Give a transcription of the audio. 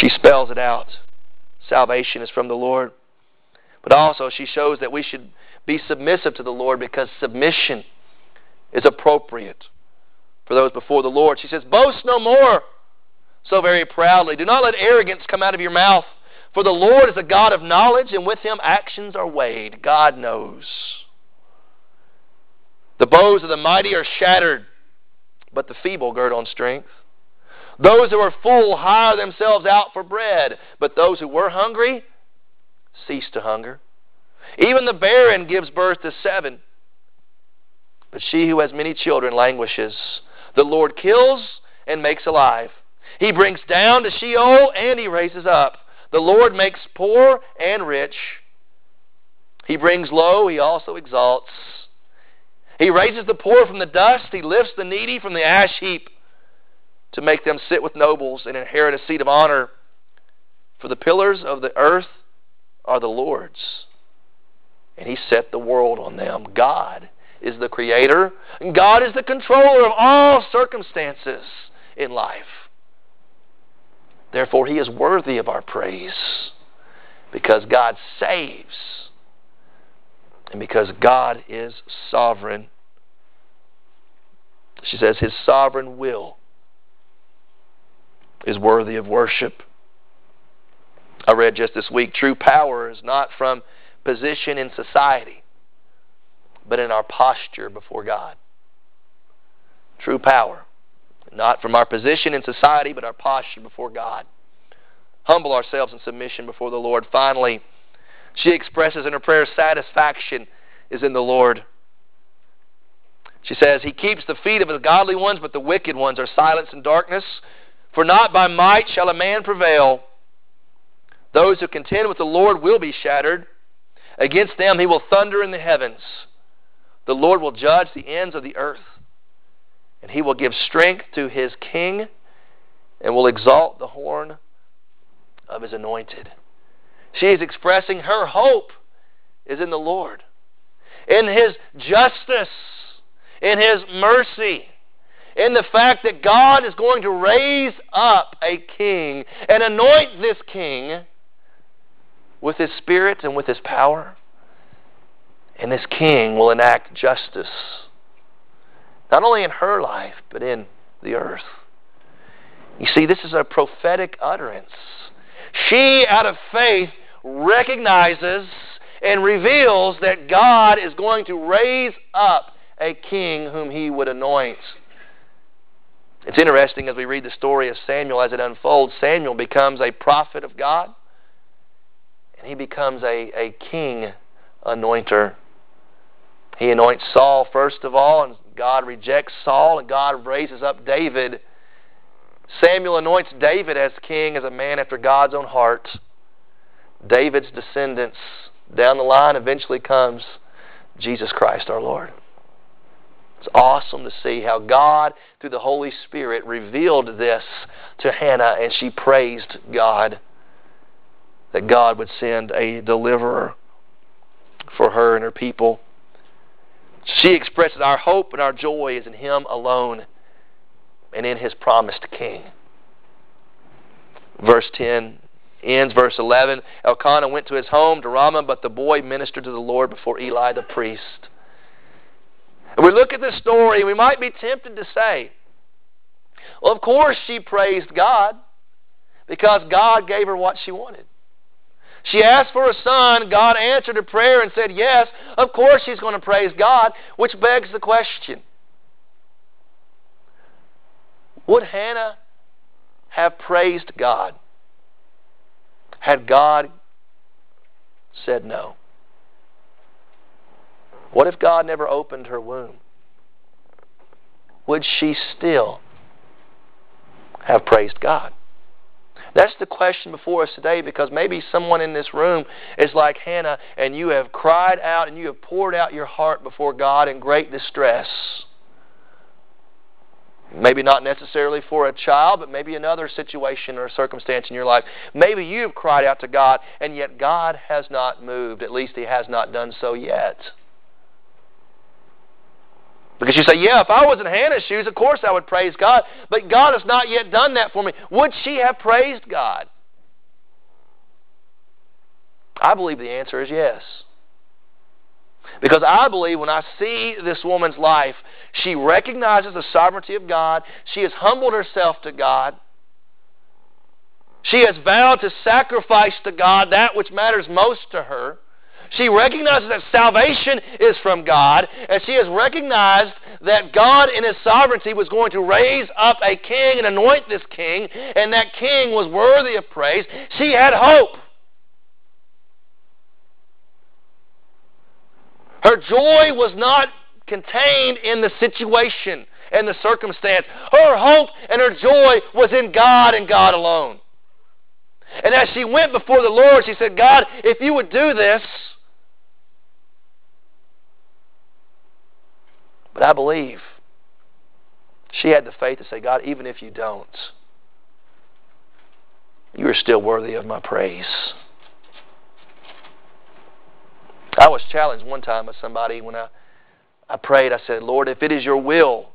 She spells it out. Salvation is from the Lord. But also, she shows that we should be submissive to the Lord because submission is appropriate for those before the Lord. She says, Boast no more so very proudly. Do not let arrogance come out of your mouth. For the Lord is a God of knowledge, and with him actions are weighed. God knows. The bows of the mighty are shattered, but the feeble gird on strength. Those who are full hire themselves out for bread, but those who were hungry cease to hunger. Even the barren gives birth to seven, but she who has many children languishes. The Lord kills and makes alive. He brings down to Sheol and he raises up. The Lord makes poor and rich. He brings low, he also exalts. He raises the poor from the dust, he lifts the needy from the ash heap to make them sit with nobles and inherit a seat of honor. For the pillars of the earth are the Lord's, and He set the world on them. God is the creator, and God is the controller of all circumstances in life. Therefore, He is worthy of our praise because God saves and because God is sovereign. She says, His sovereign will is worthy of worship. I read just this week true power is not from position in society, but in our posture before God. True power, not from our position in society, but our posture before God. Humble ourselves in submission before the Lord. Finally, she expresses in her prayer satisfaction is in the Lord. She says, He keeps the feet of the godly ones, but the wicked ones are silenced in darkness. For not by might shall a man prevail. Those who contend with the Lord will be shattered. Against them he will thunder in the heavens. The Lord will judge the ends of the earth, and he will give strength to his king, and will exalt the horn of his anointed. She is expressing her hope is in the Lord, in his justice, in his mercy in the fact that God is going to raise up a king and anoint this king with his spirit and with his power. And this king will enact justice, not only in her life, but in the earth. You see, this is a prophetic utterance. She, out of faith, recognizes and reveals that God is going to raise up a king whom he would anoint. It's interesting as we read the story of Samuel as it unfolds. Samuel becomes a prophet of God, and he becomes a, a king anointer. He anoints Saul first of all, and God rejects Saul, and God raises up David. Samuel anoints David as king, as a man after God's own heart. David's descendants down the line eventually comes Jesus Christ our Lord. It's awesome to see how God, through the Holy Spirit, revealed this to Hannah, and she praised God that God would send a deliverer for her and her people. She expresses our hope and our joy is in Him alone and in His promised King. Verse 10 ends, verse 11 Elkanah went to his home to Ramah, but the boy ministered to the Lord before Eli the priest. And we look at this story, and we might be tempted to say, well, of course she praised God because God gave her what she wanted. She asked for a son. God answered her prayer and said yes. Of course she's going to praise God, which begs the question Would Hannah have praised God had God said no? What if God never opened her womb? Would she still have praised God? That's the question before us today because maybe someone in this room is like Hannah and you have cried out and you have poured out your heart before God in great distress. Maybe not necessarily for a child, but maybe another situation or circumstance in your life. Maybe you've cried out to God and yet God has not moved. At least He has not done so yet. Because you say, yeah, if I was in Hannah's shoes, of course I would praise God, but God has not yet done that for me. Would she have praised God? I believe the answer is yes. Because I believe when I see this woman's life, she recognizes the sovereignty of God. She has humbled herself to God. She has vowed to sacrifice to God that which matters most to her. She recognizes that salvation is from God, and she has recognized that God in His sovereignty was going to raise up a king and anoint this king, and that king was worthy of praise. She had hope. Her joy was not contained in the situation and the circumstance. Her hope and her joy was in God and God alone. And as she went before the Lord, she said, God, if you would do this, but I believe she had the faith to say, God, even if you don't, you are still worthy of my praise. I was challenged one time by somebody when I, I prayed. I said, Lord, if it is your will